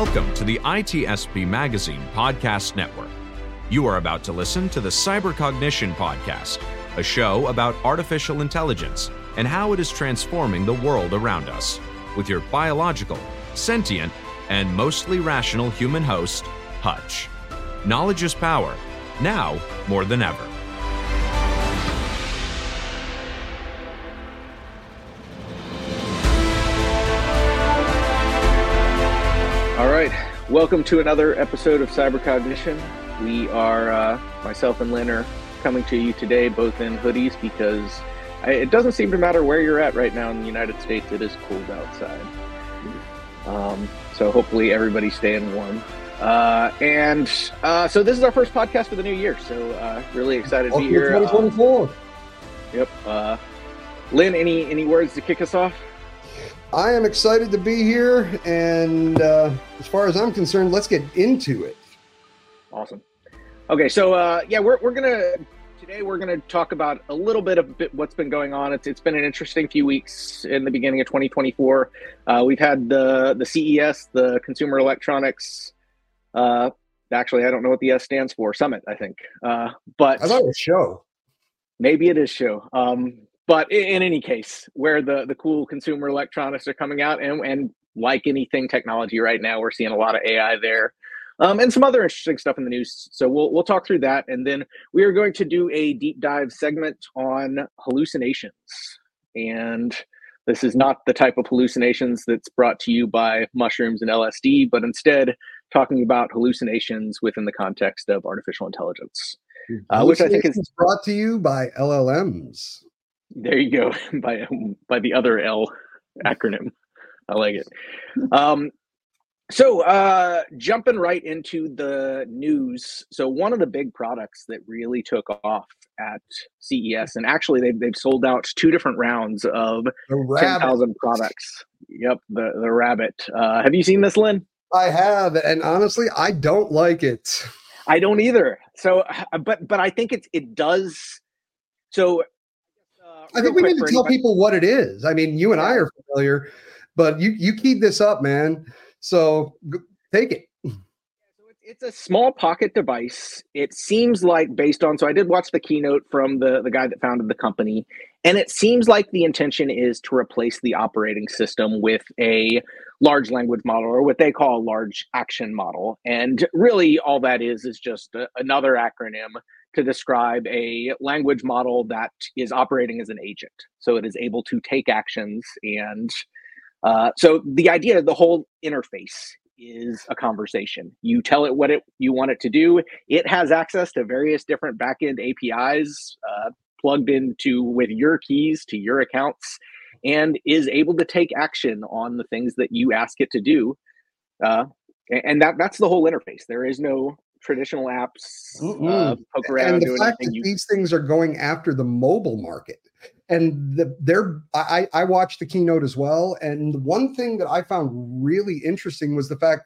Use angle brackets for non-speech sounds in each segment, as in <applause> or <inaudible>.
Welcome to the ITSP Magazine Podcast Network. You are about to listen to the Cybercognition Podcast, a show about artificial intelligence and how it is transforming the world around us, with your biological, sentient, and mostly rational human host, Hutch. Knowledge is power, now more than ever. Welcome to another episode of Cybercognition. We are, uh, myself and Len are coming to you today, both in hoodies because I, it doesn't seem to matter where you're at right now in the United States. It is cold outside. Um, so hopefully everybody's staying warm. Uh, and uh, so this is our first podcast for the new year. So uh, really excited to be here. Uh, 2024. yep. Uh, Len, any any words to kick us off? I am excited to be here, and uh, as far as I'm concerned, let's get into it. Awesome. Okay, so uh, yeah, we're we're gonna today we're gonna talk about a little bit of bit what's been going on. It's it's been an interesting few weeks in the beginning of 2024. Uh, we've had the the CES, the Consumer Electronics. Uh, actually, I don't know what the S stands for. Summit, I think. Uh, but I thought it was show. maybe it is show. Um, but in, any case, where the the cool consumer electronics are coming out, and and like anything technology right now, we're seeing a lot of AI there. Um, and some other interesting stuff in the news. So we'll we'll talk through that, and then we are going to do a deep dive segment on hallucinations. And this is not the type of hallucinations that's brought to you by mushrooms and LSD, but instead talking about hallucinations within the context of artificial intelligence. Uh, which I think is- brought to you by LLMs. There you go <laughs> by by the other L acronym. I like it. Um, so uh, jumping right into the news. So one of the big products that really took off at CES, and actually they've they've sold out two different rounds of ten thousand products. Yep, the the rabbit. Uh, have you seen this, Len? I have, and honestly, I don't like it. I don't either. So, but but I think it it does. So, I think we need to tell anybody- people what it is. I mean, you and I are familiar, but you you keep this up, man. So g- take it. It's- It's a small pocket device. It seems like based on so I did watch the keynote from the the guy that founded the company, and it seems like the intention is to replace the operating system with a large language model or what they call a large action model. And really, all that is is just a, another acronym to describe a language model that is operating as an agent. So it is able to take actions and uh, so the idea, the whole interface is a conversation. You tell it what it you want it to do. It has access to various different backend APIs uh, plugged into with your keys to your accounts, and is able to take action on the things that you ask it to do. Uh, and that that's the whole interface. There is no traditional apps uh, Mm-mm. poke around and the doing fact that You, these things are going after the mobile market and the, they're I, I watched the keynote as well and the one thing that i found really interesting was the fact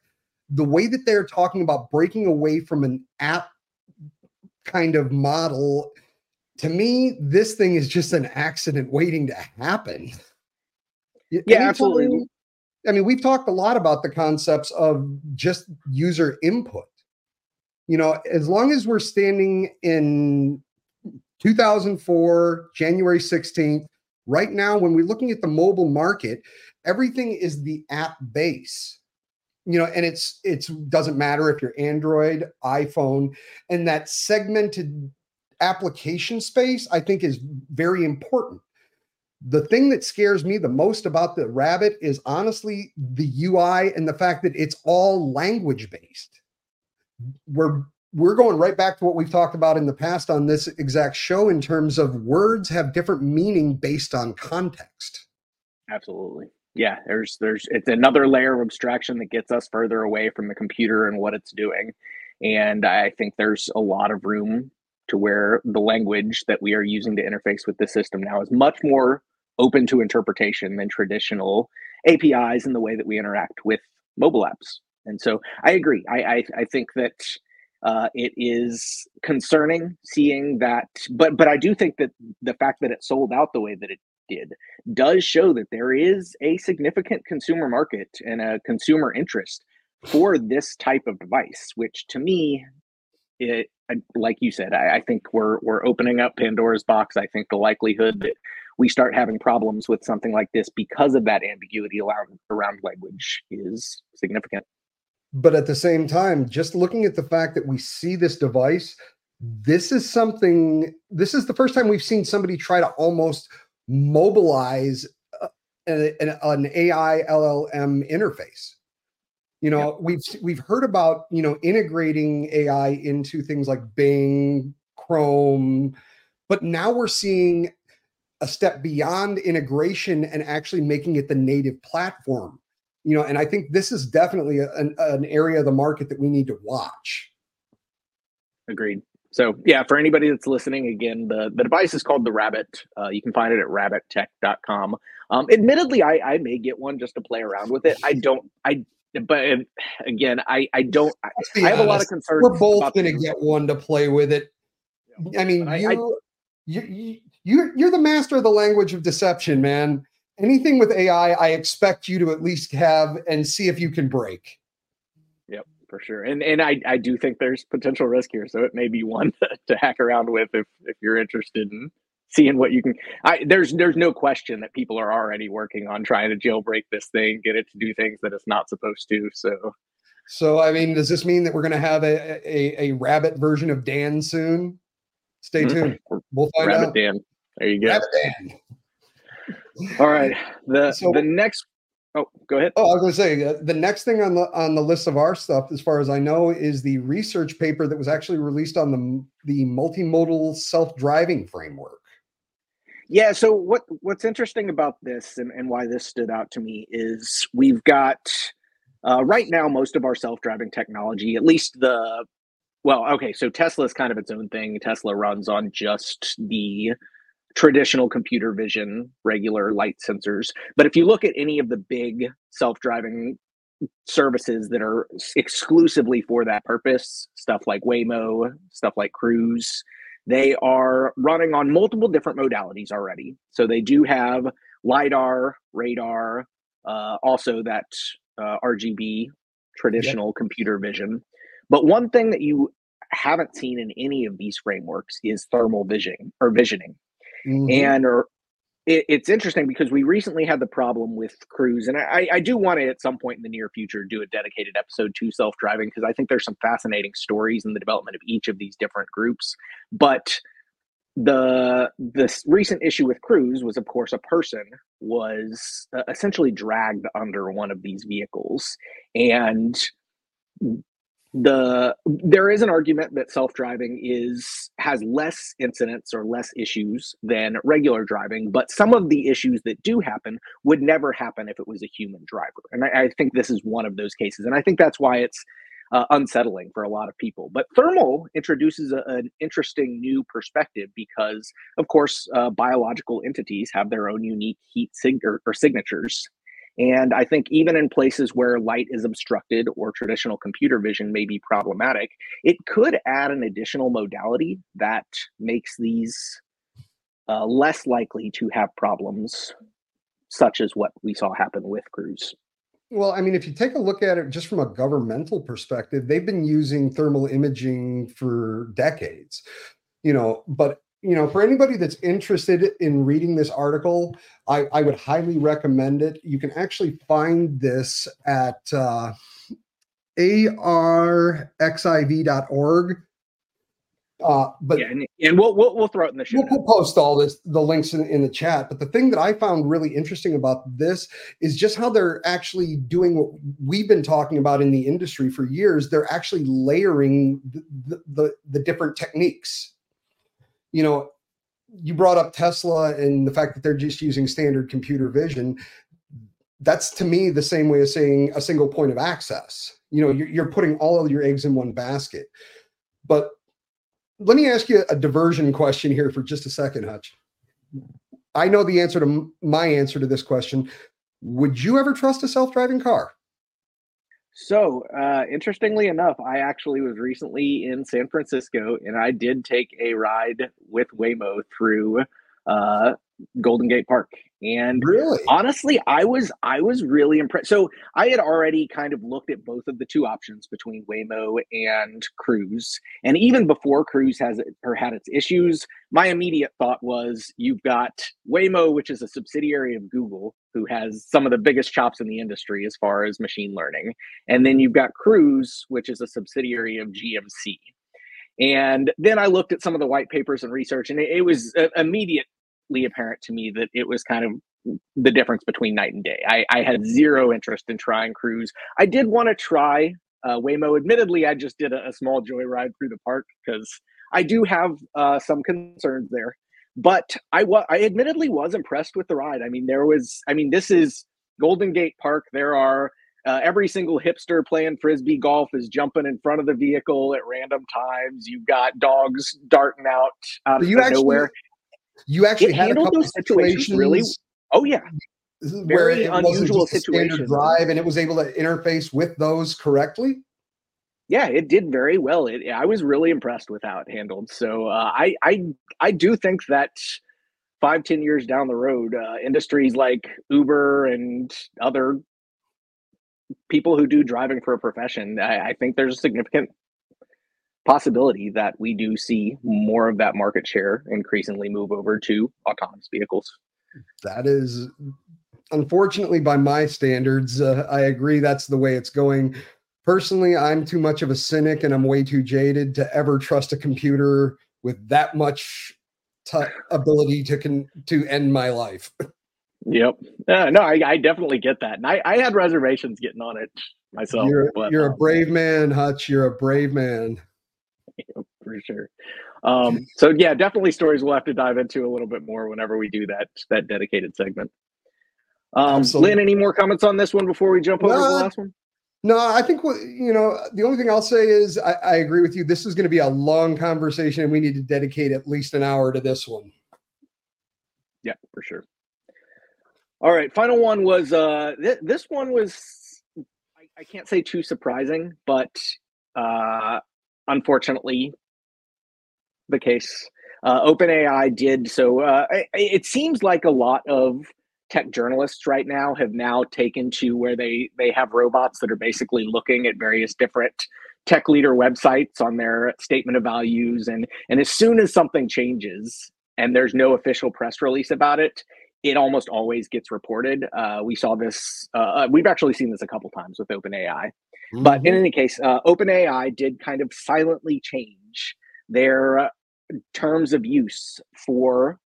the way that they're talking about breaking away from an app kind of model to me this thing is just an accident waiting to happen Yeah, anytime- absolutely. i mean we've talked a lot about the concepts of just user input you know, as long as we're standing in 2004, January 16th, right now, when we're looking at the mobile market, everything is the app base. You know, and it's it's doesn't matter if you're Android, iPhone, and that segmented application space, I think, is very important. The thing that scares me the most about the rabbit is honestly the UI and the fact that it's all language based we're we're going right back to what we've talked about in the past on this exact show in terms of words have different meaning based on context. Absolutely. Yeah, there's there's it's another layer of abstraction that gets us further away from the computer and what it's doing. And I think there's a lot of room to where the language that we are using to interface with the system now is much more open to interpretation than traditional APIs in the way that we interact with mobile apps. And so I agree. I I, I think that uh, it is concerning seeing that, but but I do think that the fact that it sold out the way that it did does show that there is a significant consumer market and a consumer interest for this type of device, which to me, it like you said, I, I think we're we're opening up Pandora's box. I think the likelihood that we start having problems with something like this because of that ambiguity around, around language is significant. But at the same time, just looking at the fact that we see this device, this is something, this is the first time we've seen somebody try to almost mobilize uh, an, an AI LLM interface. You know, yep. we've we've heard about you know integrating AI into things like Bing, Chrome, but now we're seeing a step beyond integration and actually making it the native platform. You know, and I think this is definitely a, an, an area of the market that we need to watch. Agreed. So yeah, for anybody that's listening, again, the, the device is called the Rabbit. Uh, you can find it at rabbittech.com. Um, admittedly, I, I may get one just to play around with it. I don't, I, but again, I, I don't, I, I have a lot of concerns. We're both going to get one to play with it. I mean, you, I, you, you, you're the master of the language of deception, man. Anything with AI, I expect you to at least have and see if you can break. Yep, for sure. And and I, I do think there's potential risk here, so it may be one to, <laughs> to hack around with if if you're interested in seeing what you can. I there's there's no question that people are already working on trying to jailbreak this thing, get it to do things that it's not supposed to. So. So I mean, does this mean that we're going to have a, a, a rabbit version of Dan soon? Stay mm-hmm. tuned. We'll find rabbit out. Dan. There you go. All right. The so, the next. Oh, go ahead. Oh, I was going to say uh, the next thing on the on the list of our stuff, as far as I know, is the research paper that was actually released on the the multimodal self driving framework. Yeah. So what what's interesting about this and, and why this stood out to me is we've got uh, right now most of our self driving technology, at least the well, okay, so Tesla is kind of its own thing. Tesla runs on just the traditional computer vision, regular light sensors. But if you look at any of the big self driving services that are exclusively for that purpose, stuff like Waymo, stuff like Cruise, they are running on multiple different modalities already. So they do have LiDAR, radar, uh, also that uh, RGB, traditional yep. computer vision. But one thing that you haven't seen in any of these frameworks is thermal vision or visioning. Mm-hmm. And or it, it's interesting because we recently had the problem with Cruise, and I, I do want to at some point in the near future do a dedicated episode to self driving because I think there's some fascinating stories in the development of each of these different groups. But the this recent issue with Cruise was, of course, a person was uh, essentially dragged under one of these vehicles, and the there is an argument that self-driving is has less incidents or less issues than regular driving but some of the issues that do happen would never happen if it was a human driver. And i, I think this is one of those cases and i think that's why it's uh, unsettling for a lot of people. But thermal introduces a, an interesting new perspective because of course uh, biological entities have their own unique heat sig- or, or signatures and I think even in places where light is obstructed or traditional computer vision may be problematic, it could add an additional modality that makes these uh, less likely to have problems, such as what we saw happen with Cruise. Well, I mean, if you take a look at it just from a governmental perspective, they've been using thermal imaging for decades, you know, but you know, for anybody that's interested in reading this article, I, I would highly recommend it. You can actually find this at uh, arxiv.org. Uh, but yeah, and, and we'll, we'll, we'll throw it in the show. We'll, we'll post all this the links in, in the chat. But the thing that I found really interesting about this is just how they're actually doing what we've been talking about in the industry for years. They're actually layering the, the, the, the different techniques you know, you brought up Tesla and the fact that they're just using standard computer vision. That's to me the same way as saying a single point of access. You know, you're, you're putting all of your eggs in one basket. But let me ask you a diversion question here for just a second, Hutch. I know the answer to my answer to this question. Would you ever trust a self driving car? So, uh, interestingly enough, I actually was recently in San Francisco and I did take a ride with Waymo through uh, Golden Gate Park. And really, honestly, I was I was really impressed. So I had already kind of looked at both of the two options between Waymo and Cruise, and even before Cruise has or had its issues, my immediate thought was you've got Waymo, which is a subsidiary of Google, who has some of the biggest chops in the industry as far as machine learning, and then you've got Cruise, which is a subsidiary of GMC. And then I looked at some of the white papers and research, and it, it was uh, immediate apparent to me that it was kind of the difference between night and day. I, I had zero interest in trying cruise. I did want to try uh, Waymo. Admittedly, I just did a, a small joyride through the park because I do have uh, some concerns there. But I was, I admittedly was impressed with the ride. I mean, there was, I mean, this is Golden Gate Park. There are uh, every single hipster playing frisbee golf is jumping in front of the vehicle at random times. You've got dogs darting out out of nowhere. You actually it had a couple those situations, situations really. Oh yeah, very unusual situation. Drive, and it was able to interface with those correctly. Yeah, it did very well. It, I was really impressed with how it handled. So uh, I, I, I do think that five, ten years down the road, uh, industries like Uber and other people who do driving for a profession, I, I think there's a significant possibility that we do see more of that market share increasingly move over to autonomous vehicles. That is unfortunately by my standards uh, i agree that's the way it's going. Personally i'm too much of a cynic and i'm way too jaded to ever trust a computer with that much t- ability to con- to end my life. <laughs> Yep. Uh, no I, I, definitely get that. And I, I had reservations getting on it myself you're, but, you're um, a brave man hutch. You're a brave man <laughs> for sure. Um, <laughs> so yeah, definitely stories we'll have to dive into a little bit more whenever we do that that dedicated segment. Um, Len, any more comments on this one before we jump over to the last one? No, I think you know the only thing I'll say is I, I agree with you. This is going to be a long conversation, and we need to dedicate at least an hour to this one. Yeah, for sure. All right, final one was uh th- this one was I, I, can't say too surprising, but uh unfortunately the case. Uh, OpenAI did so. Uh, it, it seems like a lot of tech journalists right now have now taken to where they they have robots that are basically looking at various different tech leader websites on their statement of values and and as soon as something changes and there's no official press release about it it almost always gets reported uh, we saw this uh, uh we've actually seen this a couple times with openai Mm-hmm. But in mm-hmm. any case, uh, OpenAI did kind of silently change their uh, terms of use for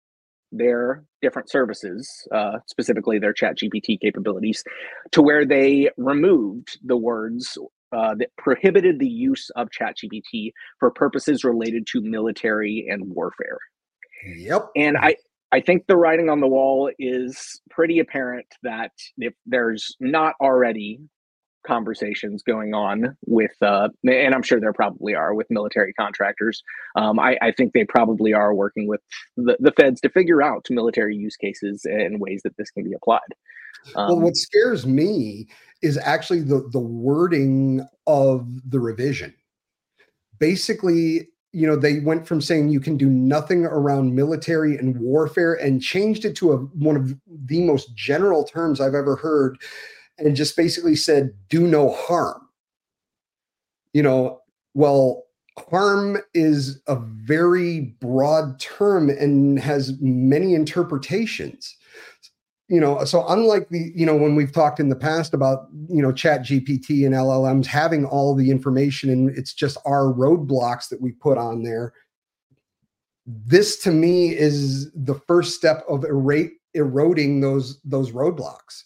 their different services, uh, specifically their chat GPT capabilities, to where they removed the words uh, that prohibited the use of ChatGPT for purposes related to military and warfare. Yep. And I, I think the writing on the wall is pretty apparent that if there's not already conversations going on with, uh, and I'm sure there probably are with military contractors. Um, I, I, think they probably are working with the, the feds to figure out military use cases and ways that this can be applied. Um, well, what scares me is actually the the wording of the revision. Basically, you know, they went from saying you can do nothing around military and warfare and changed it to a, one of the most general terms I've ever heard and just basically said, do no harm. You know, well, harm is a very broad term and has many interpretations you know so unlike the you know when we've talked in the past about you know chat gpt and llms having all the information and it's just our roadblocks that we put on there this to me is the first step of erate, eroding those those roadblocks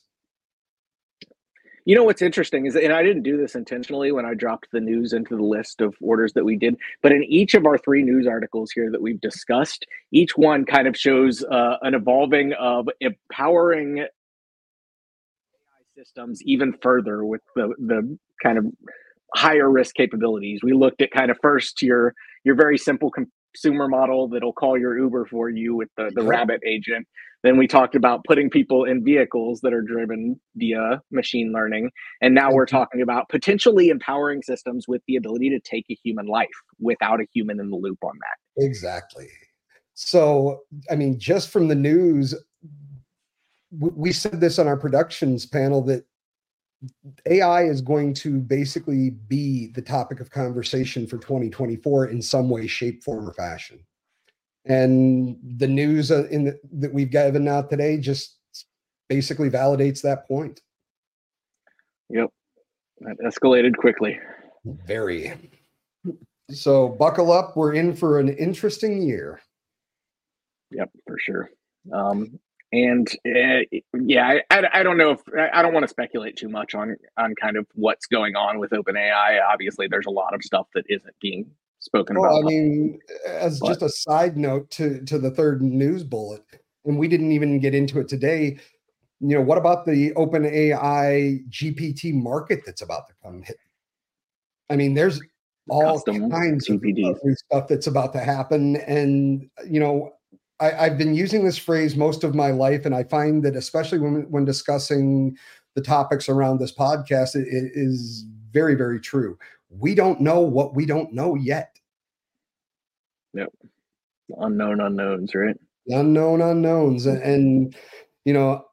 you know what's interesting is, and I didn't do this intentionally when I dropped the news into the list of orders that we did, but in each of our three news articles here that we've discussed, each one kind of shows uh, an evolving of empowering AI systems even further with the the kind of higher risk capabilities. We looked at kind of first your your very simple consumer model that'll call your Uber for you with the, the rabbit agent. Then we talked about putting people in vehicles that are driven via machine learning. And now we're mm-hmm. talking about potentially empowering systems with the ability to take a human life without a human in the loop on that. Exactly. So, I mean, just from the news, we said this on our productions panel that AI is going to basically be the topic of conversation for 2024 in some way, shape, form, or fashion. And the news uh, in the, that we've given out today just basically validates that point. Yep, that escalated quickly. Very. So buckle up. We're in for an interesting year. Yep, for sure. Um, and uh, yeah, I, I, don't know if I don't want to speculate too much on on kind of what's going on with OpenAI. Obviously, there's a lot of stuff that isn't being spoken well, about. I mean, as but, just a side note to to the third news bullet, and we didn't even get into it today. You know, what about the OpenAI GPT market that's about to come hit? I mean, there's all kinds of stuff that's about to happen, and you know, I, have been using this phrase most of my life, and I find that especially when when discussing the topics around this podcast, it, it is very very true. We don't know what we don't know yet. Yep, unknown unknowns, right? unknown unknowns, and, and you know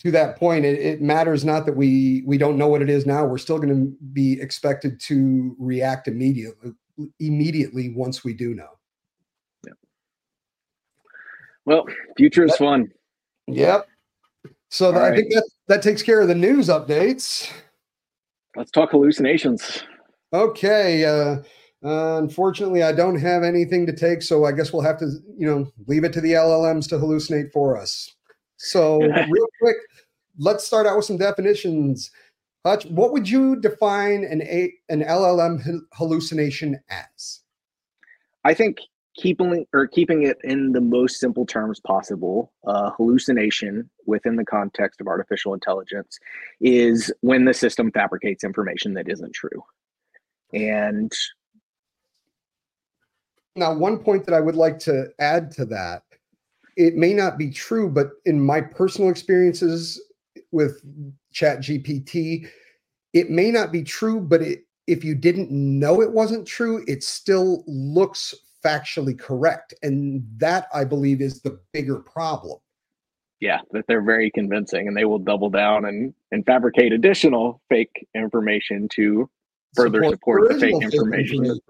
to that point, it, it, matters not that we we don't know what it is now. We're still going to be expected to react immediately immediately once we do know. Well, future is fun. Yep. So I think that that takes care of the news updates. Let's talk hallucinations. Okay. Uh, uh, unfortunately, I don't have anything to take, so I guess we'll have to, you know, leave it to the LLMs to hallucinate for us. So, <laughs> real quick, let's start out with some definitions. Hutch, what would you define an a an LLM hallucination as? I think keeping or keeping it in the most simple terms possible uh, hallucination within the context of artificial intelligence is when the system fabricates information that isn't true. And now one point that i would like to add to that it may not be true but in my personal experiences with chat gpt it may not be true but it, if you didn't know it wasn't true it still looks factually correct. And that, I believe, is the bigger problem. Yeah, that they're very convincing and they will double down and, and fabricate additional fake information to further support, support the fake information. information.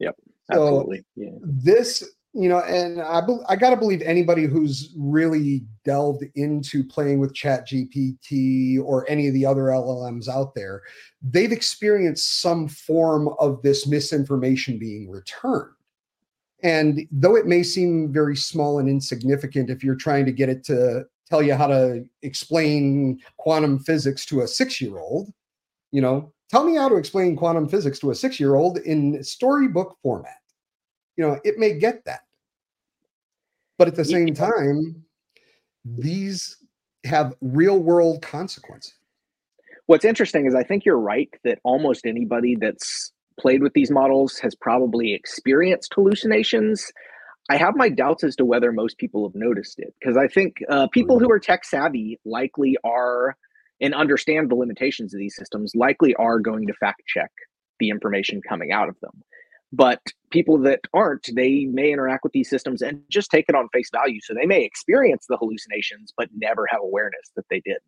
Yep, absolutely. So yeah. This you know, and I be, I got to believe anybody who's really delved into playing with Chat GPT or any of the other LLMs out there, they've experienced some form of this misinformation being returned. And though it may seem very small and insignificant if you're trying to get it to tell you how to explain quantum physics to a six year old, you know, tell me how to explain quantum physics to a six year old in storybook format. You know, it may get that. But at the same time, these have real world consequences. What's interesting is I think you're right that almost anybody that's played with these models has probably experienced hallucinations. I have my doubts as to whether most people have noticed it because I think uh, people who are tech savvy likely are and understand the limitations of these systems likely are going to fact check the information coming out of them. But people that aren't, they may interact with these systems and just take it on face value. So they may experience the hallucinations, but never have awareness that they did.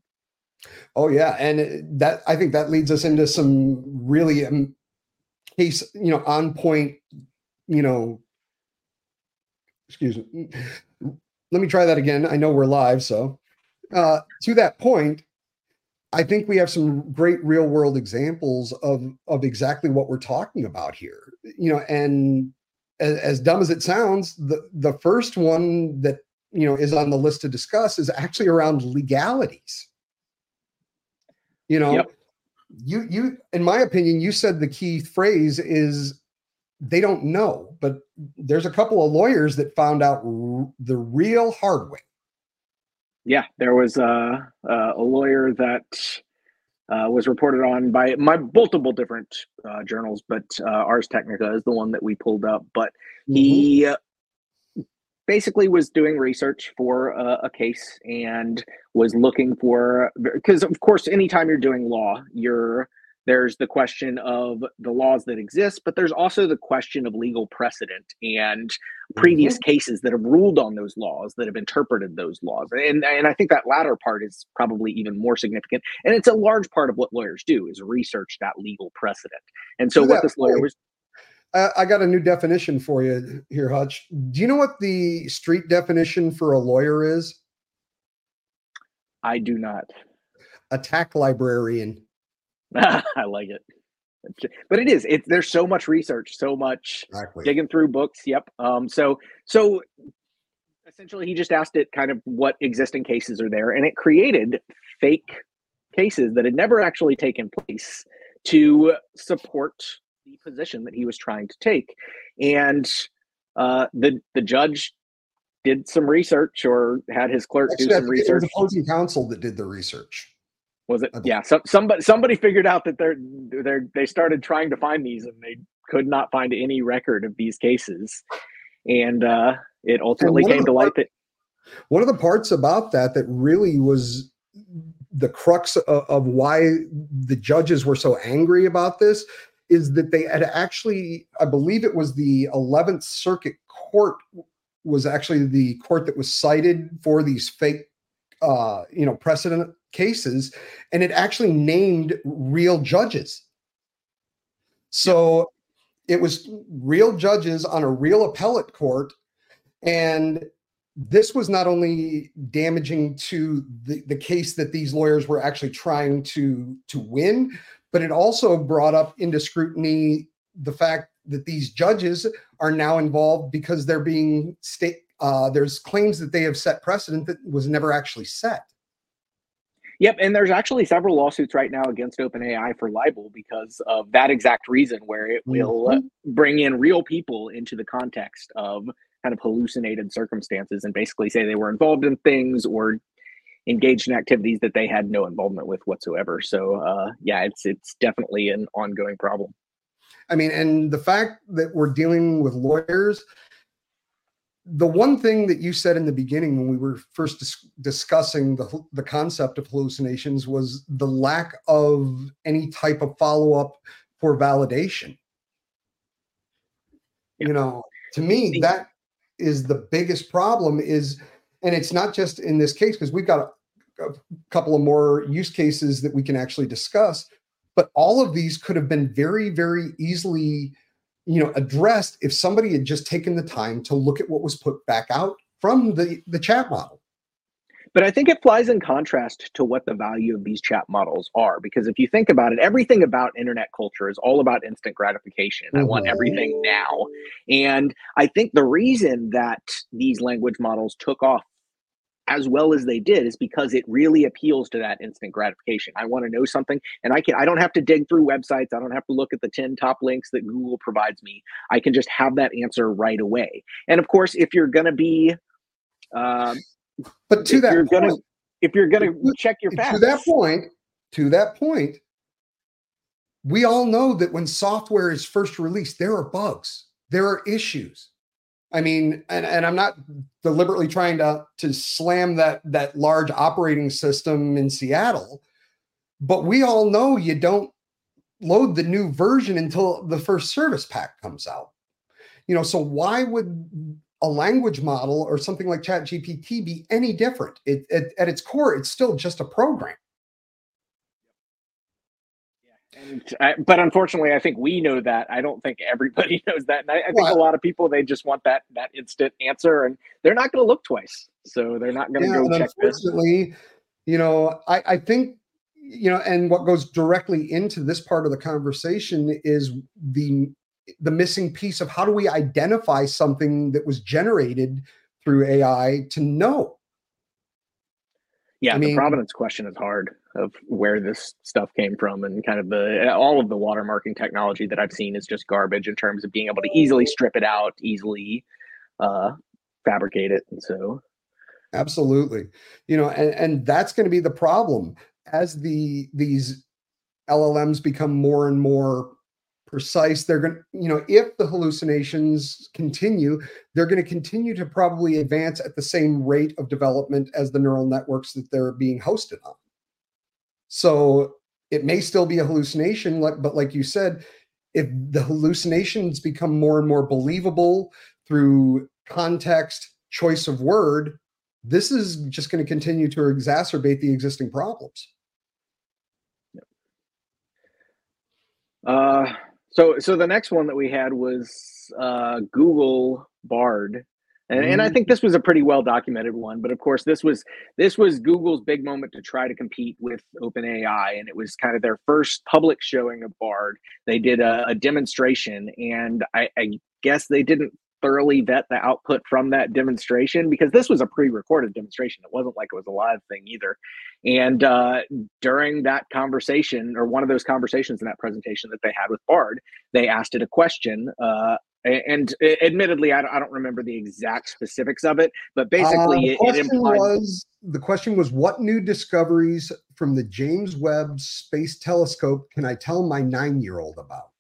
Oh yeah, and that I think that leads us into some really um, case, you know, on point, you know, excuse me. Let me try that again. I know we're live, so uh, to that point, I think we have some great real world examples of of exactly what we're talking about here. You know, and as, as dumb as it sounds, the the first one that you know is on the list to discuss is actually around legalities. You know, yep you you in my opinion you said the key phrase is they don't know but there's a couple of lawyers that found out r- the real hard way yeah there was a, a lawyer that uh, was reported on by my multiple different uh, journals but uh, ars technica is the one that we pulled up but mm-hmm. he basically was doing research for a, a case and was looking for because of course anytime you're doing law you're there's the question of the laws that exist, but there's also the question of legal precedent and previous mm-hmm. cases that have ruled on those laws, that have interpreted those laws. And, and I think that latter part is probably even more significant. And it's a large part of what lawyers do is research that legal precedent. And so what this lawyer was I got a new definition for you here, Hutch. Do you know what the street definition for a lawyer is? I do not. Attack librarian. <laughs> I like it. But it is. It there's so much research, so much exactly. digging through books. Yep. Um. So so essentially, he just asked it kind of what existing cases are there, and it created fake cases that had never actually taken place to support the position that he was trying to take. And uh, the the judge did some research or had his clerk Actually, do some research. It was opposing counsel that did the research. Was it? Yeah. So, somebody somebody figured out that they're they're they started trying to find these and they could not find any record of these cases, and uh, it ultimately came to light that one of the parts about that that really was the crux of, of why the judges were so angry about this is that they had actually, I believe it was the 11th Circuit Court was actually the court that was cited for these fake, uh, you know, precedent cases, and it actually named real judges. So it was real judges on a real appellate court, and this was not only damaging to the, the case that these lawyers were actually trying to to win, but it also brought up into scrutiny the fact that these judges are now involved because they're being state uh, there's claims that they have set precedent that was never actually set. Yep, and there's actually several lawsuits right now against OpenAI for libel because of that exact reason, where it will mm-hmm. bring in real people into the context of kind of hallucinated circumstances and basically say they were involved in things or engaged in activities that they had no involvement with whatsoever. So uh, yeah, it's it's definitely an ongoing problem. I mean, and the fact that we're dealing with lawyers, the one thing that you said in the beginning when we were first dis- discussing the the concept of hallucinations was the lack of any type of follow up for validation. Yeah. You know, to me, that is the biggest problem. Is and it's not just in this case because we've got a, a, couple of more use cases that we can actually discuss but all of these could have been very very easily you know addressed if somebody had just taken the time to look at what was put back out from the the chat model but I think it flies in contrast to what the value of these chat models are. Because if you think about it, everything about internet culture is all about instant gratification. Mm-hmm. I want mm-hmm. everything now. And I think the reason that these language models took off as well as they did is because it really appeals to that instant gratification. I want to know something and I can I don't have to dig through websites. I don't have to look at the 10 top links that Google provides me. I can just have that answer right away. And of course, if you're going to be uh, but to that point, gonna if you're gonna check your facts. To that point, to that point, we all know that when software is first released, there are bugs, there are issues. I mean, and, and I'm not deliberately trying to to slam that that large operating system in Seattle, but we all know you don't load the new version until the first service pack comes out. You know, so why would a language model or something like ChatGPT be any different? It, it, at its core, it's still just a program. And I, but unfortunately, I think we know that. I don't think everybody <laughs> knows that. And I, I think a lot of people they just want that that instant answer, and they're not going to look twice. So they're not going to yeah, go check unfortunately, this. You know, I, I think you know, and what goes directly into this part of the conversation is the the missing piece of how do we identify something that was generated through AI to know? Yeah, I mean, the provenance question is hard of where this stuff came from and kind of the all of the watermarking technology that I've seen is just garbage in terms of being able to easily strip it out, easily uh, fabricate it. And so absolutely. You know, and, and that's going to be the problem as the these LLMs become more and more precise. They're going to you know if the hallucinations continue they're going to continue to probably advance at the same rate of development as the neural networks that they're being hosted on. So it may still be a hallucination, but like you said, if the hallucinations become more and more believable through context, choice of word, this is just going to continue to exacerbate the existing problems. Uh, so, so the next one that we had was uh, Google Bard, and, and I think this was a pretty well documented one. But of course, this was this was Google's big moment to try to compete with OpenAI, and it was kind of their first public showing of Bard. They did a, a demonstration, and I, I guess they didn't thoroughly vet the output from that demonstration because this was a pre-recorded demonstration. It wasn't like it was a live thing either. And uh, during that conversation or one of those conversations in that presentation that they had with bard they asked it a question uh, and admittedly I don't, remember the exact specifics of it but basically uh, it, it implied was the question was what new discoveries from the james webb space telescope can i tell my nine year old about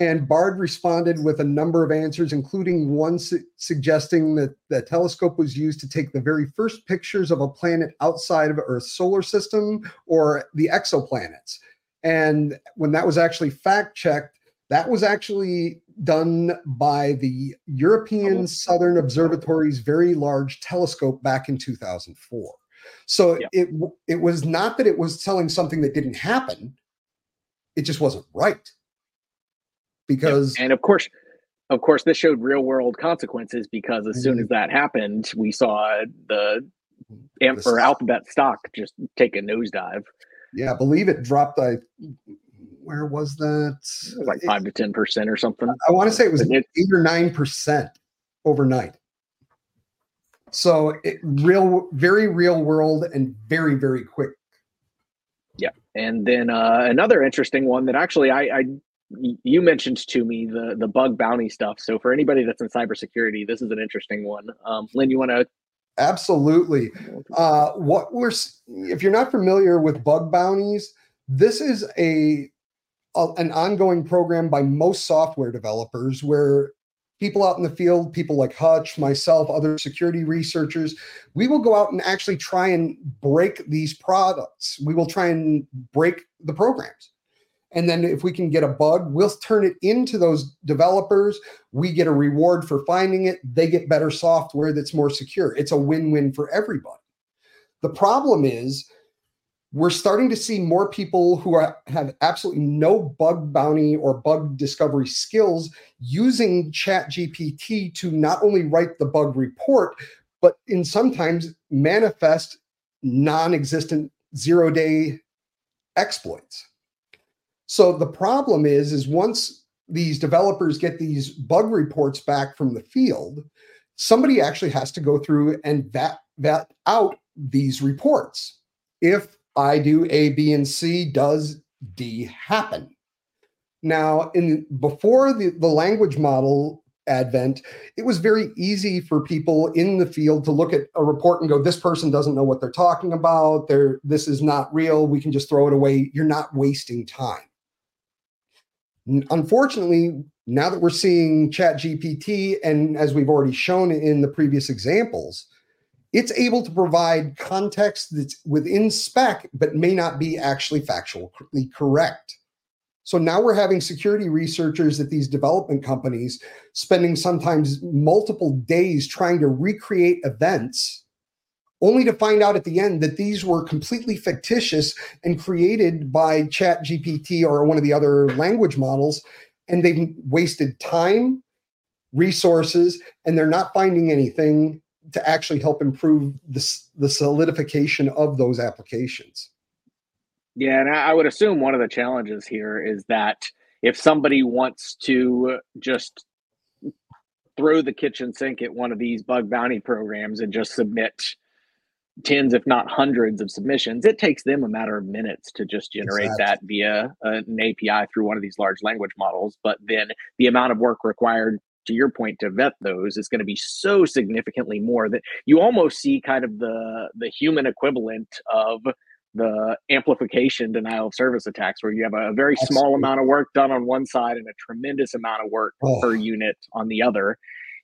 and Bard responded with a number of answers, including one su- suggesting that the telescope was used to take the very first pictures of a planet outside of Earth's solar system or the exoplanets. And when that was actually fact checked, that was actually done by the European oh. Southern Observatory's very large telescope back in 2004. So yeah. it it was not that it was telling something that didn't happen; it just wasn't right because and of course of course this showed real world consequences because as soon mm-hmm. as that happened we saw the amp for alphabet stock just take a nosedive. Yeah i believe it dropped i where was that? Was like five it, to ten percent or something. I want to say it was eight or nine percent overnight. So it real very real world and very very quick. Yeah and then uh, another interesting one that actually I, I you mentioned to me the the bug bounty stuff. So for anybody that's in cybersecurity, this is an interesting one. Um, Len, you want to? Absolutely. Uh, what we're if you're not familiar with bug bounties, this is a, a an ongoing program by most software developers where people out in the field, people like Hutch, myself, other security researchers, we will go out and actually try and break these products. We will try and break the programs. And then if we can get a bug, we'll turn it into those developers. We get a reward for finding it. They get better software that's more secure. It's a win win for everybody. The problem is, we're starting to see more people who are, have absolutely no bug bounty or bug discovery skills using chat gpt to not only write the bug report but in sometimes manifest non-existent zero day exploits so the problem is, is once these developers get these bug reports back from the field, somebody actually has to go through and vet, vet out these reports. If I do A, B, and C, does D happen? Now, in before the, the language model advent, it was very easy for people in the field to look at a report and go, this person doesn't know what they're talking about. They're, this is not real. We can just throw it away. You're not wasting time. Unfortunately, now that we're seeing Chat GPT, and as we've already shown in the previous examples, it's able to provide context that's within spec, but may not be actually factually correct. So now we're having security researchers at these development companies spending sometimes multiple days trying to recreate events only to find out at the end that these were completely fictitious and created by chat gpt or one of the other language models and they've wasted time resources and they're not finding anything to actually help improve the, the solidification of those applications. Yeah and i would assume one of the challenges here is that if somebody wants to just throw the kitchen sink at one of these bug bounty programs and just submit tens, if not hundreds of submissions, it takes them a matter of minutes to just generate exactly. that via an API through one of these large language models. But then the amount of work required to your point to vet those is going to be so significantly more that you almost see kind of the the human equivalent of the amplification denial of service attacks where you have a, very Absolutely. small amount of work done on one side and a tremendous amount of work oh. per unit on the other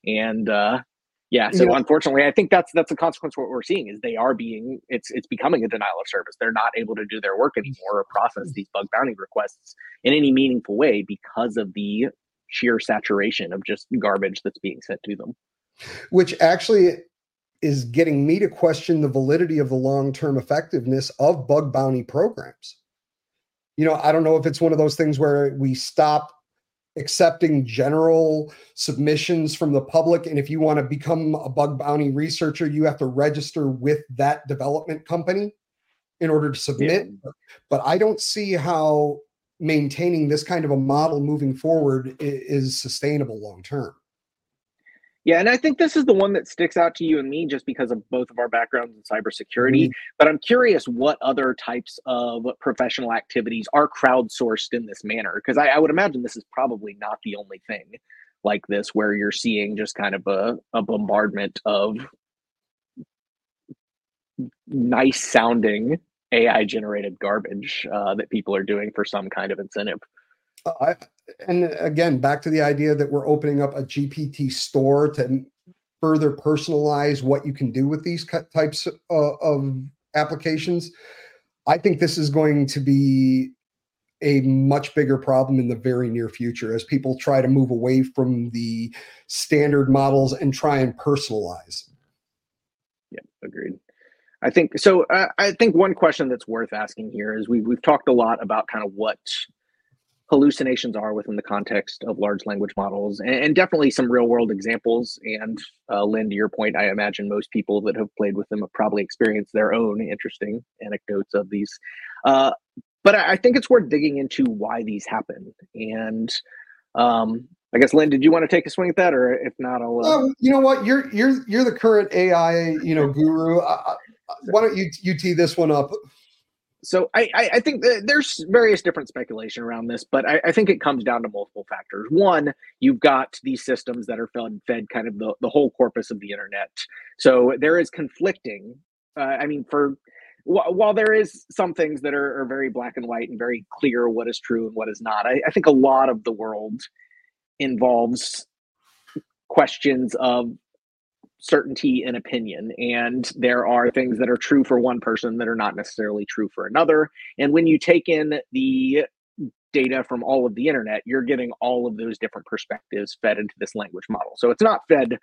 and uh Yeah. So yeah. unfortunately, I think that's that's a consequence of what we're seeing is they are being it's it's becoming a denial of service. They're not able to do their work mm-hmm. anymore or process mm-hmm. these bug bounty requests in any meaningful way because of the sheer saturation of just garbage that's being sent to them. Which actually is getting me to question the validity of the long-term effectiveness of bug bounty programs. You know, I don't know if it's one of those things where we stop accepting general submissions from the public. And if you want to become a bug bounty researcher, you have to register with that development company in order to submit. Yeah. But I don't see how maintaining this kind of a model moving forward is sustainable long term. Yeah, and I think this is the one that sticks out to you and me just because of both of our backgrounds in cybersecurity. Mm-hmm. But I'm curious what other types of professional activities are crowdsourced in this manner, because I, I, would imagine this is probably not the only thing like this where you're seeing just kind of a, a bombardment of nice sounding AI generated garbage uh, that people are doing for some kind of incentive. I, and again, back to the idea that we're opening up a GPT store to further personalize what you can do with these types of, of applications. I think this is going to be a much bigger problem in the very near future as people try to move away from the standard models and try and personalize. Yeah, agreed. I think so. Uh, I think one question that's worth asking here is we've we've talked a lot about kind of what hallucinations are within the context of large language models and, and definitely some real world examples and uh, Len to your point i imagine most people that have played with them have probably experienced their own interesting anecdotes of these uh, but I, I, think it's worth digging into why these happen and um, I guess Len, did you want to take a swing at that, or if not, I'll. Uh... Um, you know what? You're you're you're the current AI, you know, guru. Why don't you you tee this one up? So I, I think there's various different speculation around this, but I, I, think it comes down to multiple factors. One, you've got these systems that are fed, fed kind of the, the whole corpus of the internet. So there is conflicting. Uh, I mean, for while there is some things that are, are, very black and white and very clear what is true and what is not, I, I think a lot of the world involves questions of certainty and opinion. And there are things that are true for one person that are not necessarily true for another. And when you take in the data from all of the internet you're getting all of those different perspectives fed into this language model. So it's not fed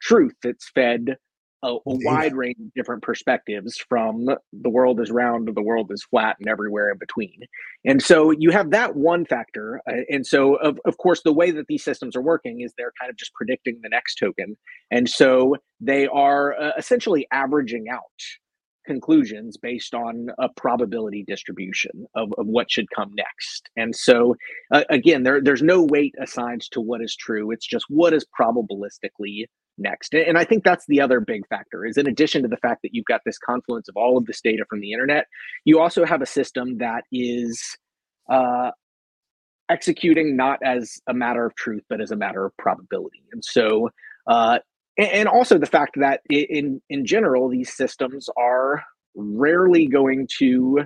truth it's fed a, a wide range of different perspectives from the world is round to the world is flat and everywhere in between and so you have that one factor uh, and so of, of course the way that these systems are working is they're kind of just predicting the next token and so they are uh, essentially averaging out conclusions based on a probability distribution of, of what should come next. And so, uh, again, there, there's no weight assigned to what is true. It's just what is probabilistically next. And I think that's the other big factor is in addition to the fact that you've got this confluence of all of this data from the internet, you also have a system that is uh, executing not as a matter of truth, but as a matter of probability. And so, uh, and also the fact that in in general, these systems are rarely going to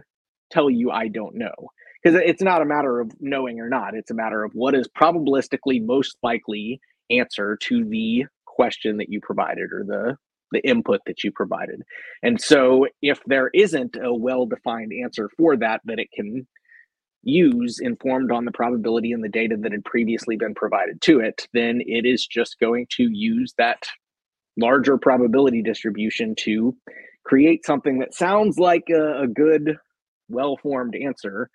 tell you I don't know because it's not a matter of knowing or not. It's a matter of what is probabilistically most likely answer to the question that you provided or the the input that you provided. And so if there isn't a well-defined answer for that that it can use informed on the probability and the data that had previously been provided to it, then it is just going to use that larger probability distribution to create something that sounds like a, a good, well-formed answer,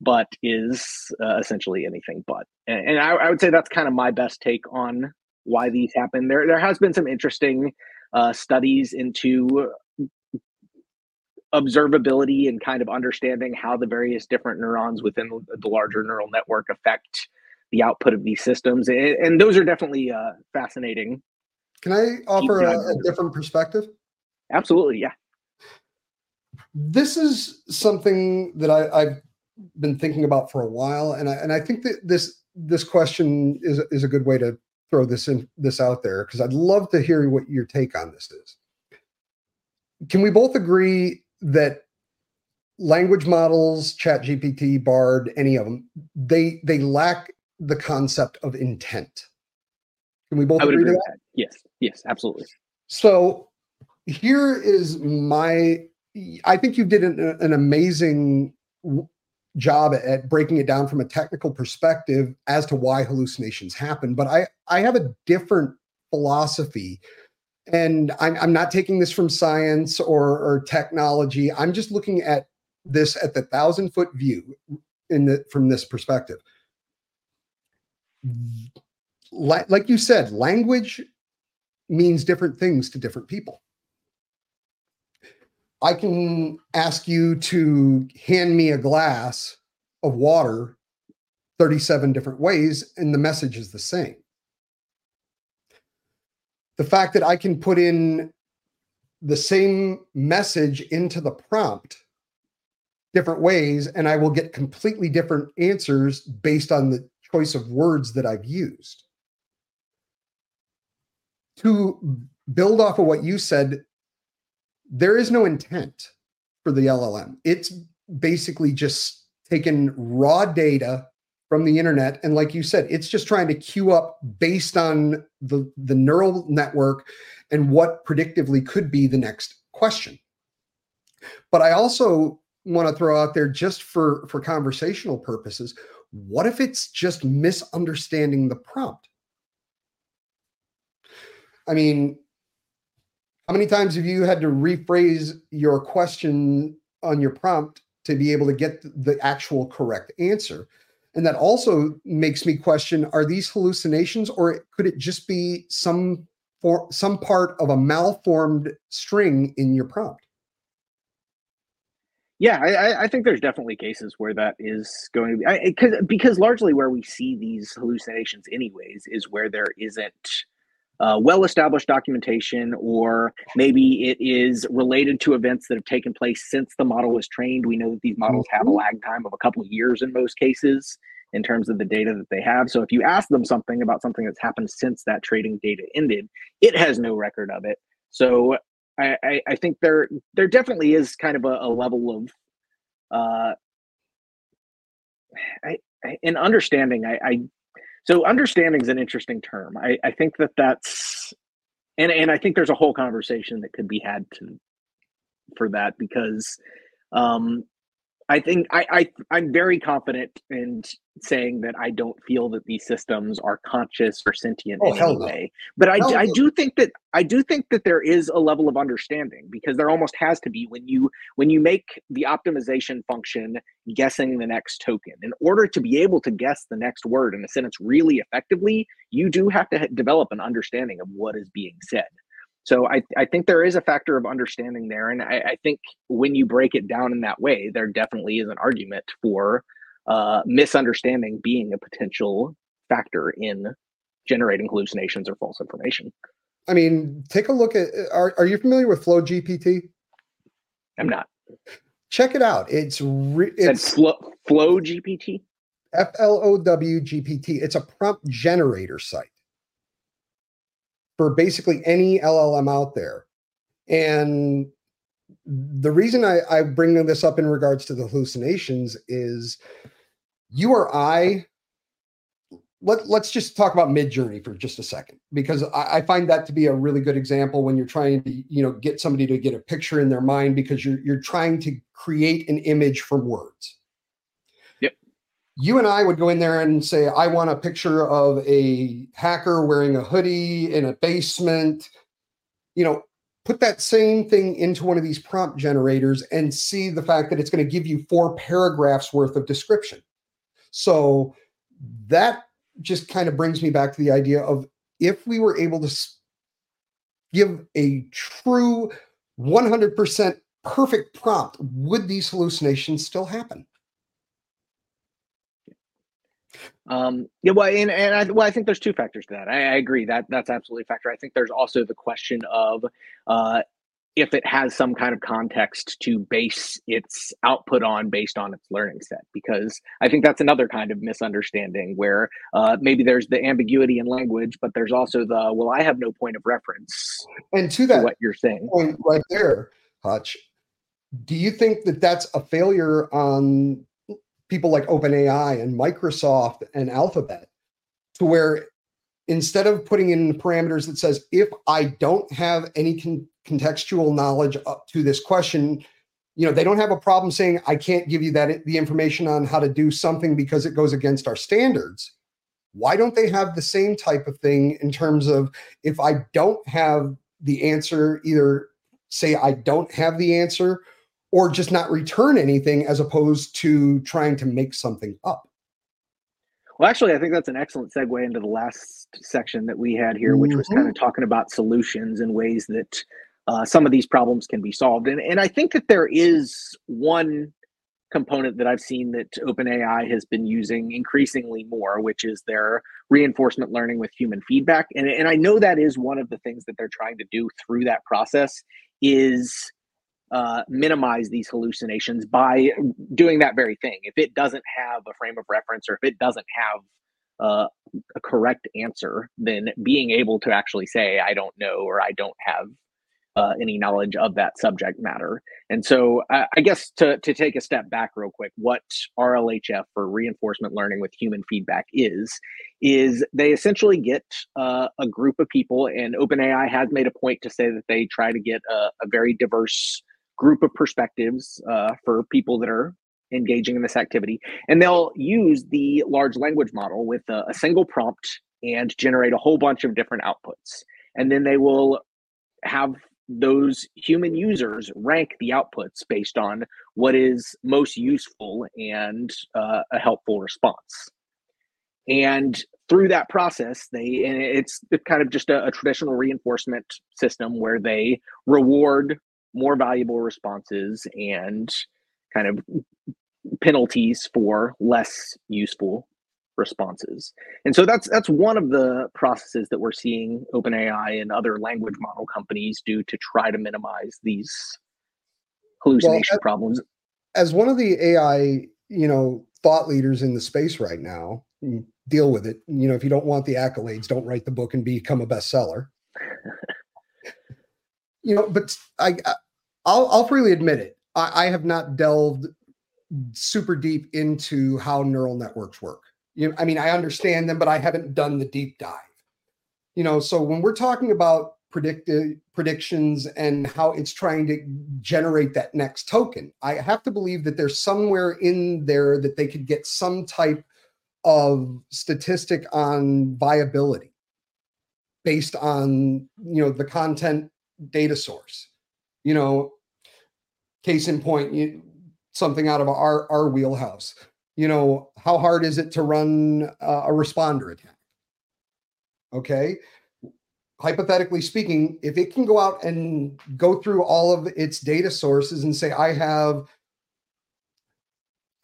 but is uh, essentially anything but. And, and I, I, would say that's kind of my best take on why these happen. There, there has been some interesting uh, studies into observability and kind of understanding how the various different neurons within the larger neural network affect the output of these systems, and, those are definitely uh, fascinating. Can I offer a, a different perspective? Absolutely, yeah. This is something that I, I've been thinking about for a while, and I and I think that this this question is is a good way to throw this in this out there because I'd love to hear what your take on this is. Can we both agree that language models, Chat GPT, Bard, any of them, they they lack the concept of intent? Can we both agree, agree, to that? that? Yes. Yes, absolutely. So here is my I think you did an, an amazing job at breaking it down from a technical perspective as to why hallucinations happen. But I, I have a different philosophy. And I'm, I'm not taking this from science or, or technology. I'm just looking at this at the thousand foot view in the from this perspective. Like, like you said, language means different things to different people. I can ask you to hand me a glass of water 37 different ways, and the message is the same. The fact that I can put in the same message into the prompt different ways, and I will get completely different answers based on the choice of words that I've used. To build off of what you said, there is no intent for the LLM. It's basically just taken raw data from the internet. And like you said it's just trying to queue up based on the the neural network and what predictively could be the next question. But i also want to throw out there just for for conversational purposes what if it's just misunderstanding the prompt? I mean how many times have you had to rephrase your question on your prompt to be able to get the actual correct answer? And that also makes me question are these hallucinations or could it just be some for some part of a malformed string in your prompt? Yeah, I, I, think there's definitely cases where that is going to be because because largely where we see these hallucinations, anyways, is where there isn't uh, well established documentation, or maybe it is related to events that have taken place since the model was trained. We know that these models have a mm-hmm. lag time of a couple of years in most cases in terms of the data that they have. So if you ask them something about something that's happened since that training data ended, it has no record of it. So I, I, I think there there definitely is kind of a, a level of uh, I, I, in understanding. I, I so understanding is an interesting term. I, I think that that's, and and I think there's a whole conversation that could be had to for that because um, I think I, I I'm very confident in saying that I don't feel that these systems are conscious or sentient oh, in any no. way. But I, I do think that I do think that there is a level of understanding because there almost has to be when you when you make the optimization function guessing the next token. In order to be able to guess the next word in a sentence really effectively, you do have to develop an understanding of what is being said. So I, I think there is a factor of understanding there. And I, I think when you break it down in that way, there definitely is an argument for uh, misunderstanding being a potential factor in generating hallucinations or false information. I mean, take a look at are, are you familiar with Flow GPT? I'm not. Check it out. It's re, it's Flow, Flow GPT. F L O W GPT. It's a prompt generator site for basically any LLM out there. And the reason I, I bring this up in regards to the hallucinations is you or I, let, let's just talk about Midjourney for just a second, because I, I, find that to be a really good example when you're trying to, you know, get somebody to get a picture in their mind because you're you're trying to create an image from words you and I would go in there and say, I want a picture of a hacker wearing a hoodie in a basement. You know, put that same thing into one of these prompt generators and see the fact that it's going to give you four paragraphs worth of description. So that just kind of brings me back to the idea of if we were able to give a true 100% perfect prompt, would these hallucinations still happen? Um, yeah, well, and, and I, well, I think there's two factors to that. I, I, agree that that's absolutely a factor. I think there's also the question of uh, if it has some kind of context to base its output on based on its learning set, because I think that's another kind of misunderstanding where uh, maybe there's the ambiguity in language, but there's also the well, I have no point of reference. And to that, to what you're saying, point right there, Hutch. Do you think that that's a failure on people like OpenAI and Microsoft and Alphabet to where instead of putting in parameters that says if I don't have any con- contextual knowledge up to this question, you know, they don't have a problem saying I can't give you that the information on how to do something because it goes against our standards. Why don't they have the same type of thing in terms of if I don't have the answer, either say I don't have the answer or just not return anything as opposed to trying to make something up? Well, actually, I think that's an excellent segue into the last section that we had here, which mm-hmm. was kind of talking about solutions and ways that uh, some of these problems can be solved. And, and I think that there is one component that I've seen that OpenAI has been using increasingly more, which is their reinforcement learning with human feedback. And, and I know that is one of the things that they're trying to do through that process is uh, minimize these hallucinations by doing that very thing. If it doesn't have a frame of reference or if it doesn't have uh, a correct answer, then being able to actually say, I don't know or I don't have uh, any knowledge of that subject matter. And so, uh, I guess to, to take a step back real quick, what RLHF or reinforcement learning with human feedback is, is they essentially get uh, a group of people, and OpenAI has made a point to say that they try to get a, a very diverse group of perspectives uh, for people that are engaging in this activity. And they'll use the large language model with a, a single prompt and generate a whole bunch of different outputs. And then they will have those human users rank the outputs based on what is most useful and uh, a helpful response. And through that process, they and it's kind of just a, a traditional reinforcement system where they reward more valuable responses and kind of penalties for less useful responses. And so that's that's one of the processes that we're seeing OpenAI and other language model companies do to try to minimize these hallucination well, as, problems. As one of the AI, you know, thought leaders in the space right now, mm, deal with it. You know, if you don't want the accolades, don't write the book and become a bestseller. <laughs> you know, but I, I I'll I'll freely admit it. I, I have not delved super deep into how neural networks work. You know, I mean, I understand them, but I haven't done the deep dive. You know, so when we're talking about predictive predictions and how it's trying to generate that next token, I have to believe that there's somewhere in there that they could get some type of statistic on viability based on you know the content data source you know case in point you, something out of our our wheelhouse you know, how hard is it to run uh, a responder attack? Okay. Hypothetically speaking, if it can go out and go through all of its data sources and say, I have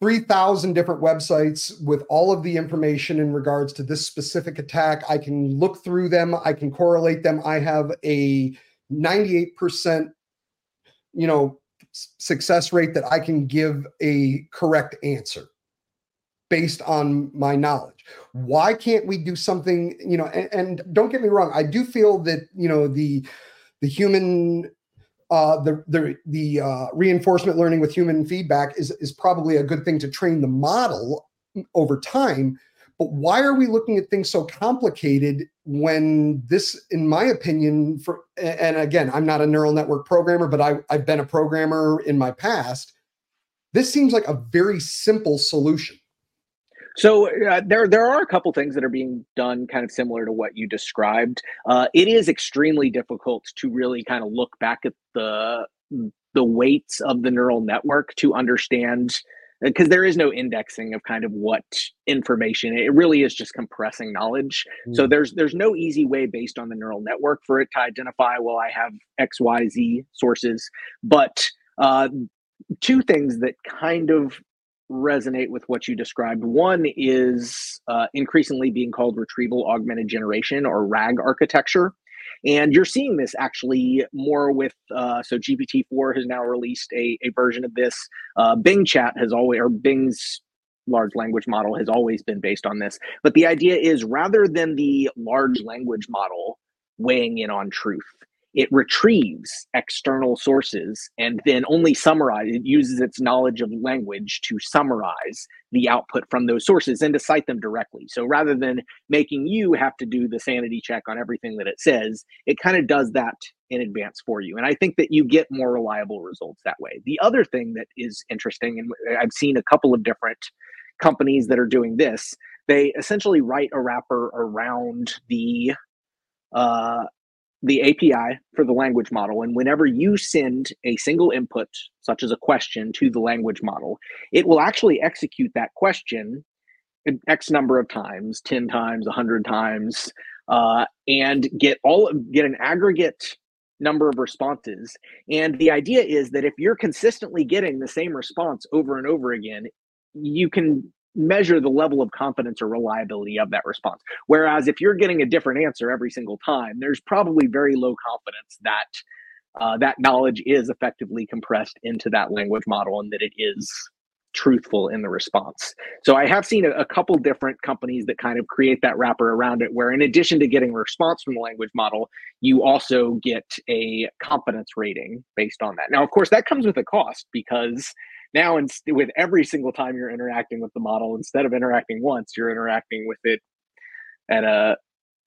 3,000 different websites with all of the information in regards to this specific attack, I can look through them, I can correlate them. I have a 98% you know success rate that I can give a correct answer based on my knowledge. Why can't we do something you know and, and, don't get me wrong i do feel that you know the the human uh the the the uh, reinforcement learning with human feedback is is probably a good thing to train the model over time but why are we looking at things so complicated when this in my opinion for and again i'm not a neural network programmer but I, i've been a programmer in my past this seems like a very simple solution so uh, there there are a couple things that are being done kind of similar to what you described. Uh, it is extremely difficult to really kind of look back at the the weights of the neural network to understand because there is no indexing of kind of what information it really is just compressing knowledge mm. so there's there's no easy way based on the neural network for it to identify well i have xyz sources but uh, two things that kind of resonate with what you described. One is uh, increasingly being called retrieval augmented generation or RAG architecture. And you're seeing this actually more with, uh, so GPT-4 has now released a, a version of this. Uh, Bing Chat has always, or Bing's large language model has always been based on this. But the idea is rather than the large language model weighing in on truth, it retrieves external sources and then only summarize it uses its knowledge of language to summarize the output from those sources and to cite them directly. So rather than making you have to do the sanity check on everything that it says, it kind of does that in advance for you. And I think that you get more reliable results that way. The other thing that is interesting, and I've seen a couple of different companies that are doing this, they essentially write a wrapper around the uh, the API for the language model. And whenever you send a single input, such as a question, to the language model, it will actually execute that question X number of times 10 times, 100 times, uh, and get all get an aggregate number of responses. And the idea is that if you're consistently getting the same response over and over again, you can measure the level of confidence or reliability of that response. Whereas if you're getting a different answer every single time, there's probably very low confidence that uh, that knowledge is effectively compressed into that language model and that it is truthful in the response. So I have seen a, a, couple different companies that kind of create that wrapper around it, where in addition to getting a response from the language model, you also get a confidence rating based on that. Now, of course, that comes with a cost because now in, with every single time you're interacting with the model instead of interacting once you're interacting with it at a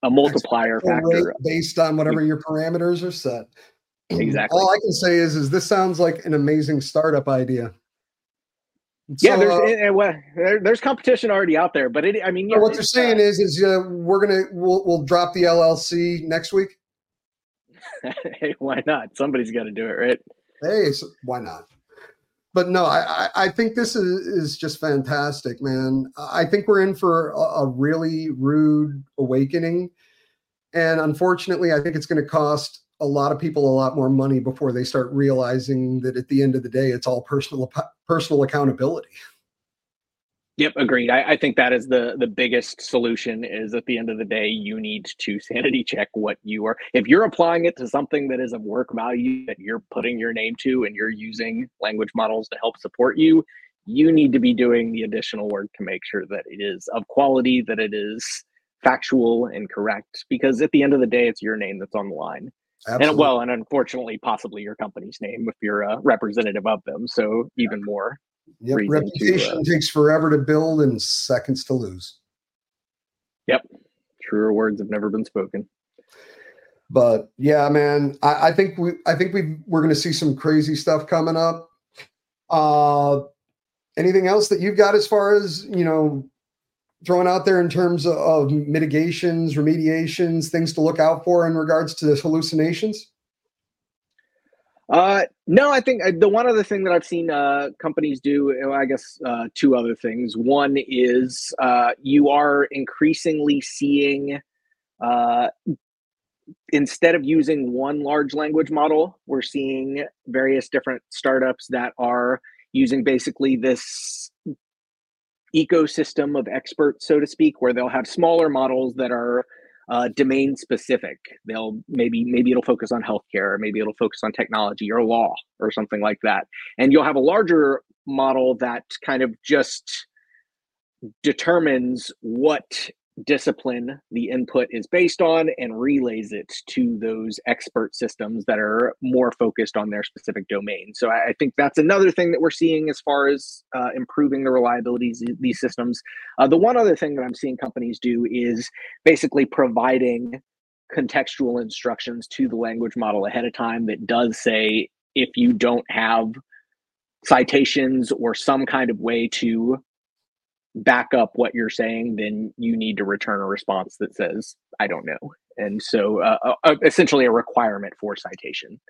a multiplier factor based on whatever your parameters are set exactly all i can say is is this sounds like an amazing startup idea yeah, there's uh, well, there, there's competition already out there, but it, I mean, yeah, what they're saying uh, is, is uh, we're gonna we'll, we'll drop the LLC next week. <laughs> hey, why not? Somebody's got to do it, right? Hey, so why not? But no, I, I think this is, is just fantastic, man. I think we're in for a, a really rude awakening. And unfortunately, I think it's going to cost a lot of people a lot more money before they start realizing that at the end of the day, it's all personal personal accountability. Yep, agreed. I, I, think that is the the biggest solution. Is at the end of the day, you need to sanity check what you are. If you're applying it to something that is of work value that you're putting your name to, and you're using language models to help support you, you need to be doing the additional work to make sure that it is of quality, that it is factual and correct. Because at the end of the day, it's your name that's on the line. Absolutely. And well, and unfortunately, possibly your company's name if you're a representative of them. So even more Yep, reputation to, uh, takes forever to build and seconds to lose. Yep, truer words have never been spoken. But yeah, man, I, I think we I think we we're going to see some crazy stuff coming up. Uh, anything else that you've got as far as you know throwing out there in terms of, of mitigations, remediations, things to look out for in regards to the hallucinations? Uh, no, I think uh, the one other thing that I've seen uh, companies do, I guess, uh, two other things. One is uh, you are increasingly seeing, uh, instead of using one large language model, we're seeing various different startups that are using basically this ecosystem of experts, so to speak, where they'll have smaller models that are uh, domain specific. They'll maybe maybe it'll focus on healthcare, or maybe it'll focus on technology or law or something like that. And you'll have a larger model that kind of just determines what discipline the input is based on and relays it to those expert systems that are more focused on their specific domain. So I, think that's another thing that we're seeing as far as uh, improving the reliability of these systems. Uh, the one other thing that I'm seeing companies do is basically providing contextual instructions to the language model ahead of time that does say if you don't have citations or some kind of way to back up what you're saying, then you need to return a response that says, I don't know. And so, uh, uh, uh essentially, a requirement for citation.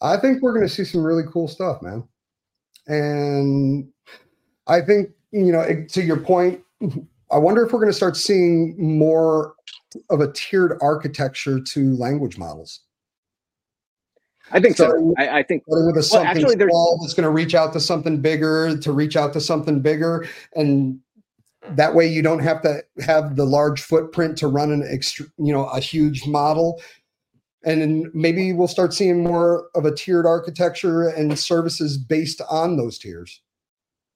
I think we're going to see some really cool stuff, man. And I think, you know, to your point, I wonder if we're going to start seeing more of a tiered architecture to language models. I think so. I, I, think with a something well, actually, small that's going to reach out to something bigger to reach out to something bigger, and that way you don't have to have the large footprint to run an extra, you know, a huge model. And then maybe we'll start seeing more of a tiered architecture and services based on those tiers.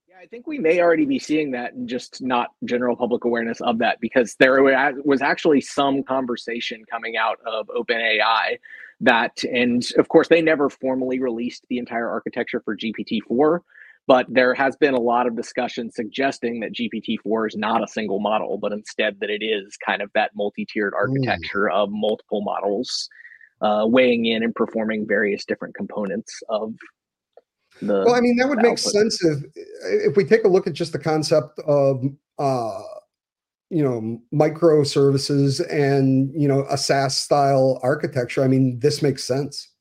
Yeah, I think we may already be seeing that and just not general public awareness of that because there was actually some conversation coming out of OpenAI that and of course they never formally released the entire architecture for gpt-4 but there has been a lot of discussion suggesting that GPT-4 is not a single model, but instead that it is kind of that multi-tiered architecture Ooh. of multiple models uh, weighing in and performing various different components of the. Well, I mean, that would make output. sense if if we take a look at just the concept of. Uh, you know microservices and you know a SaaS style architecture. I mean, this makes sense.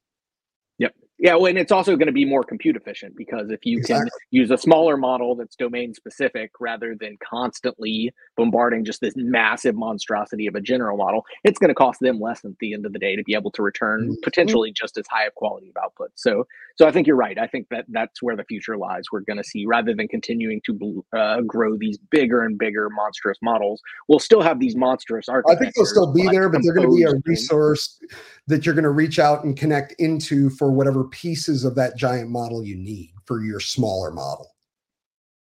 Yeah, well, and it's also going to be more compute efficient because if you exactly. can use a smaller model that's domain specific rather than constantly bombarding just this massive monstrosity of a general model, it's going to cost them less at the end of the day to be able to return mm-hmm. potentially just as high of quality of output. So, so I think you're right. I think that that's where the future lies. We're going to see rather than continuing to uh, grow these bigger and bigger monstrous models, we'll still have these monstrous I think they'll still be there, but they're going to be a resource that you're going to reach out and connect into for whatever pieces of that giant model you need for your smaller model.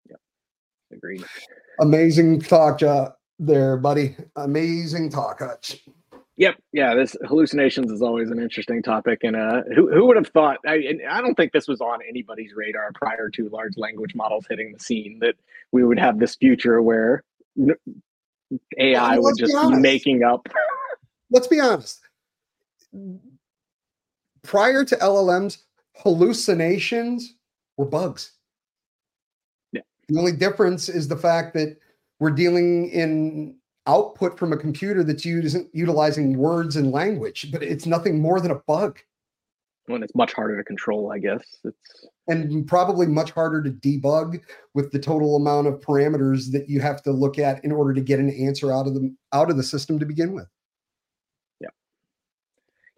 Yep. Agreed. Amazing talk, uh, there, buddy. Amazing talk, Hutch. Yep. Yeah. This hallucinations is always an interesting topic. And uh, who, who would have thought? I, I don't think this was on anybody's radar prior to large language models hitting the scene that we would have this future where AI well, would just be making up. Let's be honest. Prior to LLMs, hallucinations were bugs. Yeah. The only difference is the fact that we're dealing in output from a computer that's using, utilizing words and language, but it's nothing more than a bug. When it's much harder to control, I guess. It's and probably much harder to debug with the total amount of parameters that you have to look at in order to get an answer out of the out of the system to begin with.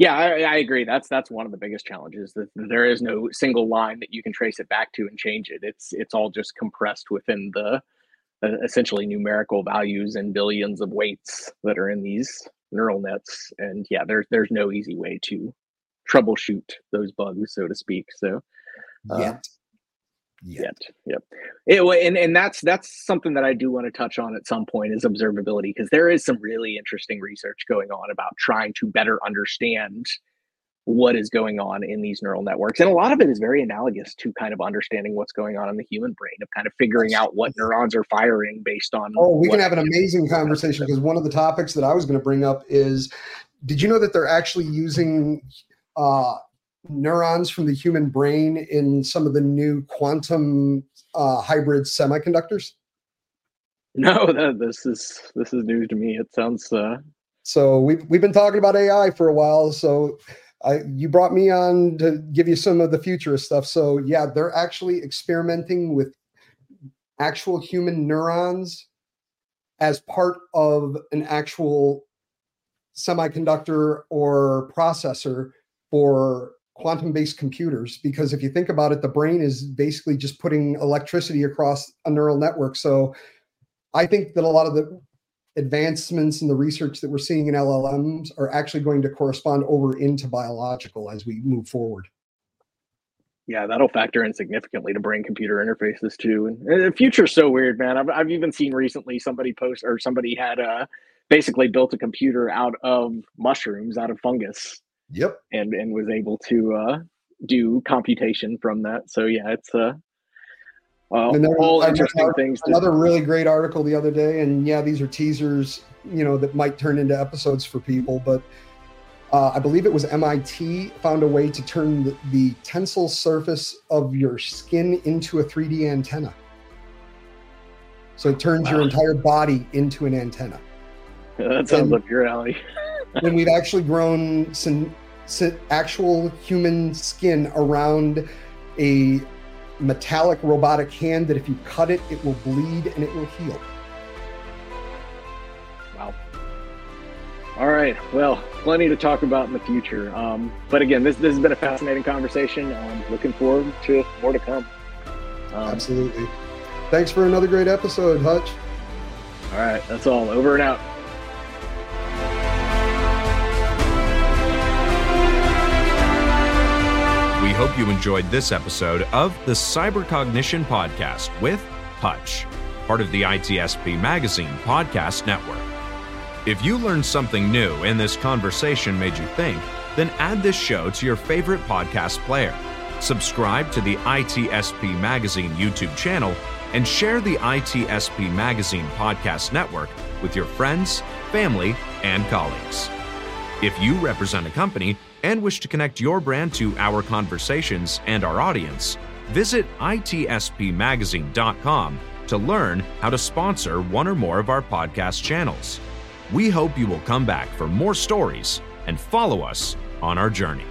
Yeah, I, I, agree. That's that's one of the biggest challenges. That there is no single line that you can trace it back to and change it. It's it's all just compressed within the uh, essentially numerical values and billions of weights that are in these neural nets. And yeah, there's there's no easy way to troubleshoot those bugs, so to speak. So uh, yet yet. Yep. It, and and that's that's something that I do want to touch on at some point is observability because there is some really interesting research going on about trying to better understand what is going on in these neural networks and a lot of it is very analogous to kind of understanding what's going on in the human brain of kind of figuring out what neurons are firing based on oh we can have an amazing conversation because one of the topics that i was going to bring up is did you know that they're actually using uh, neurons from the human brain in some of the new quantum uh, hybrid semiconductors? No, <laughs> that, this is this is news to me. It sounds. Uh... So we've we've been talking about AI for a while. So I you brought me on to give you some of the futurist stuff. So yeah, they're actually experimenting with actual human neurons as part of an actual semiconductor or processor for quantum based computers because if you think about it the brain is basically just putting electricity across a neural network. So i think that a lot of the advancements in the research that we're seeing in llms are actually going to correspond over into biological as we move forward. Yeah that'll factor in significantly to brain computer interfaces too. And the future's so weird man. I've, I've even seen recently somebody post or somebody had uh basically built a computer out of mushrooms out of fungus Yep. And and was able to uh, do computation from that. So yeah, it's uh, uh then, all interesting another, things. To- another really great article the other day, and yeah, these are teasers, you know, that might turn into episodes for people, but. Uh, I believe it was MIT found a way to turn the, the, tensile surface of your skin into a 3D antenna. So it turns wow. your entire body into an antenna. <laughs> that sounds and, up your alley. <laughs> and we've actually grown some actual human skin around a metallic robotic hand that if you cut it, it will bleed and it will heal. Wow. All right. Well, plenty to talk about in the future. Um, but again, this, this has been a fascinating conversation. I'm looking forward to more to come. Um, Absolutely. Thanks for another great episode, Hutch. All right. That's all. Over and out. Hope you enjoyed this episode of the Cybercognition Podcast with Hutch, part of the ITSP Magazine Podcast Network. If you learned something new and this conversation made you think, then add this show to your favorite podcast player. subscribe to the ITSP Magazine YouTube channel, and share the ITSP Magazine podcast network with your friends, family, and colleagues. If you represent a company and wish to connect your brand to our conversations and our audience, visit itspmagazine.com to learn how to sponsor one or more of our podcast channels. We hope you will come back for more stories and follow us on our journey.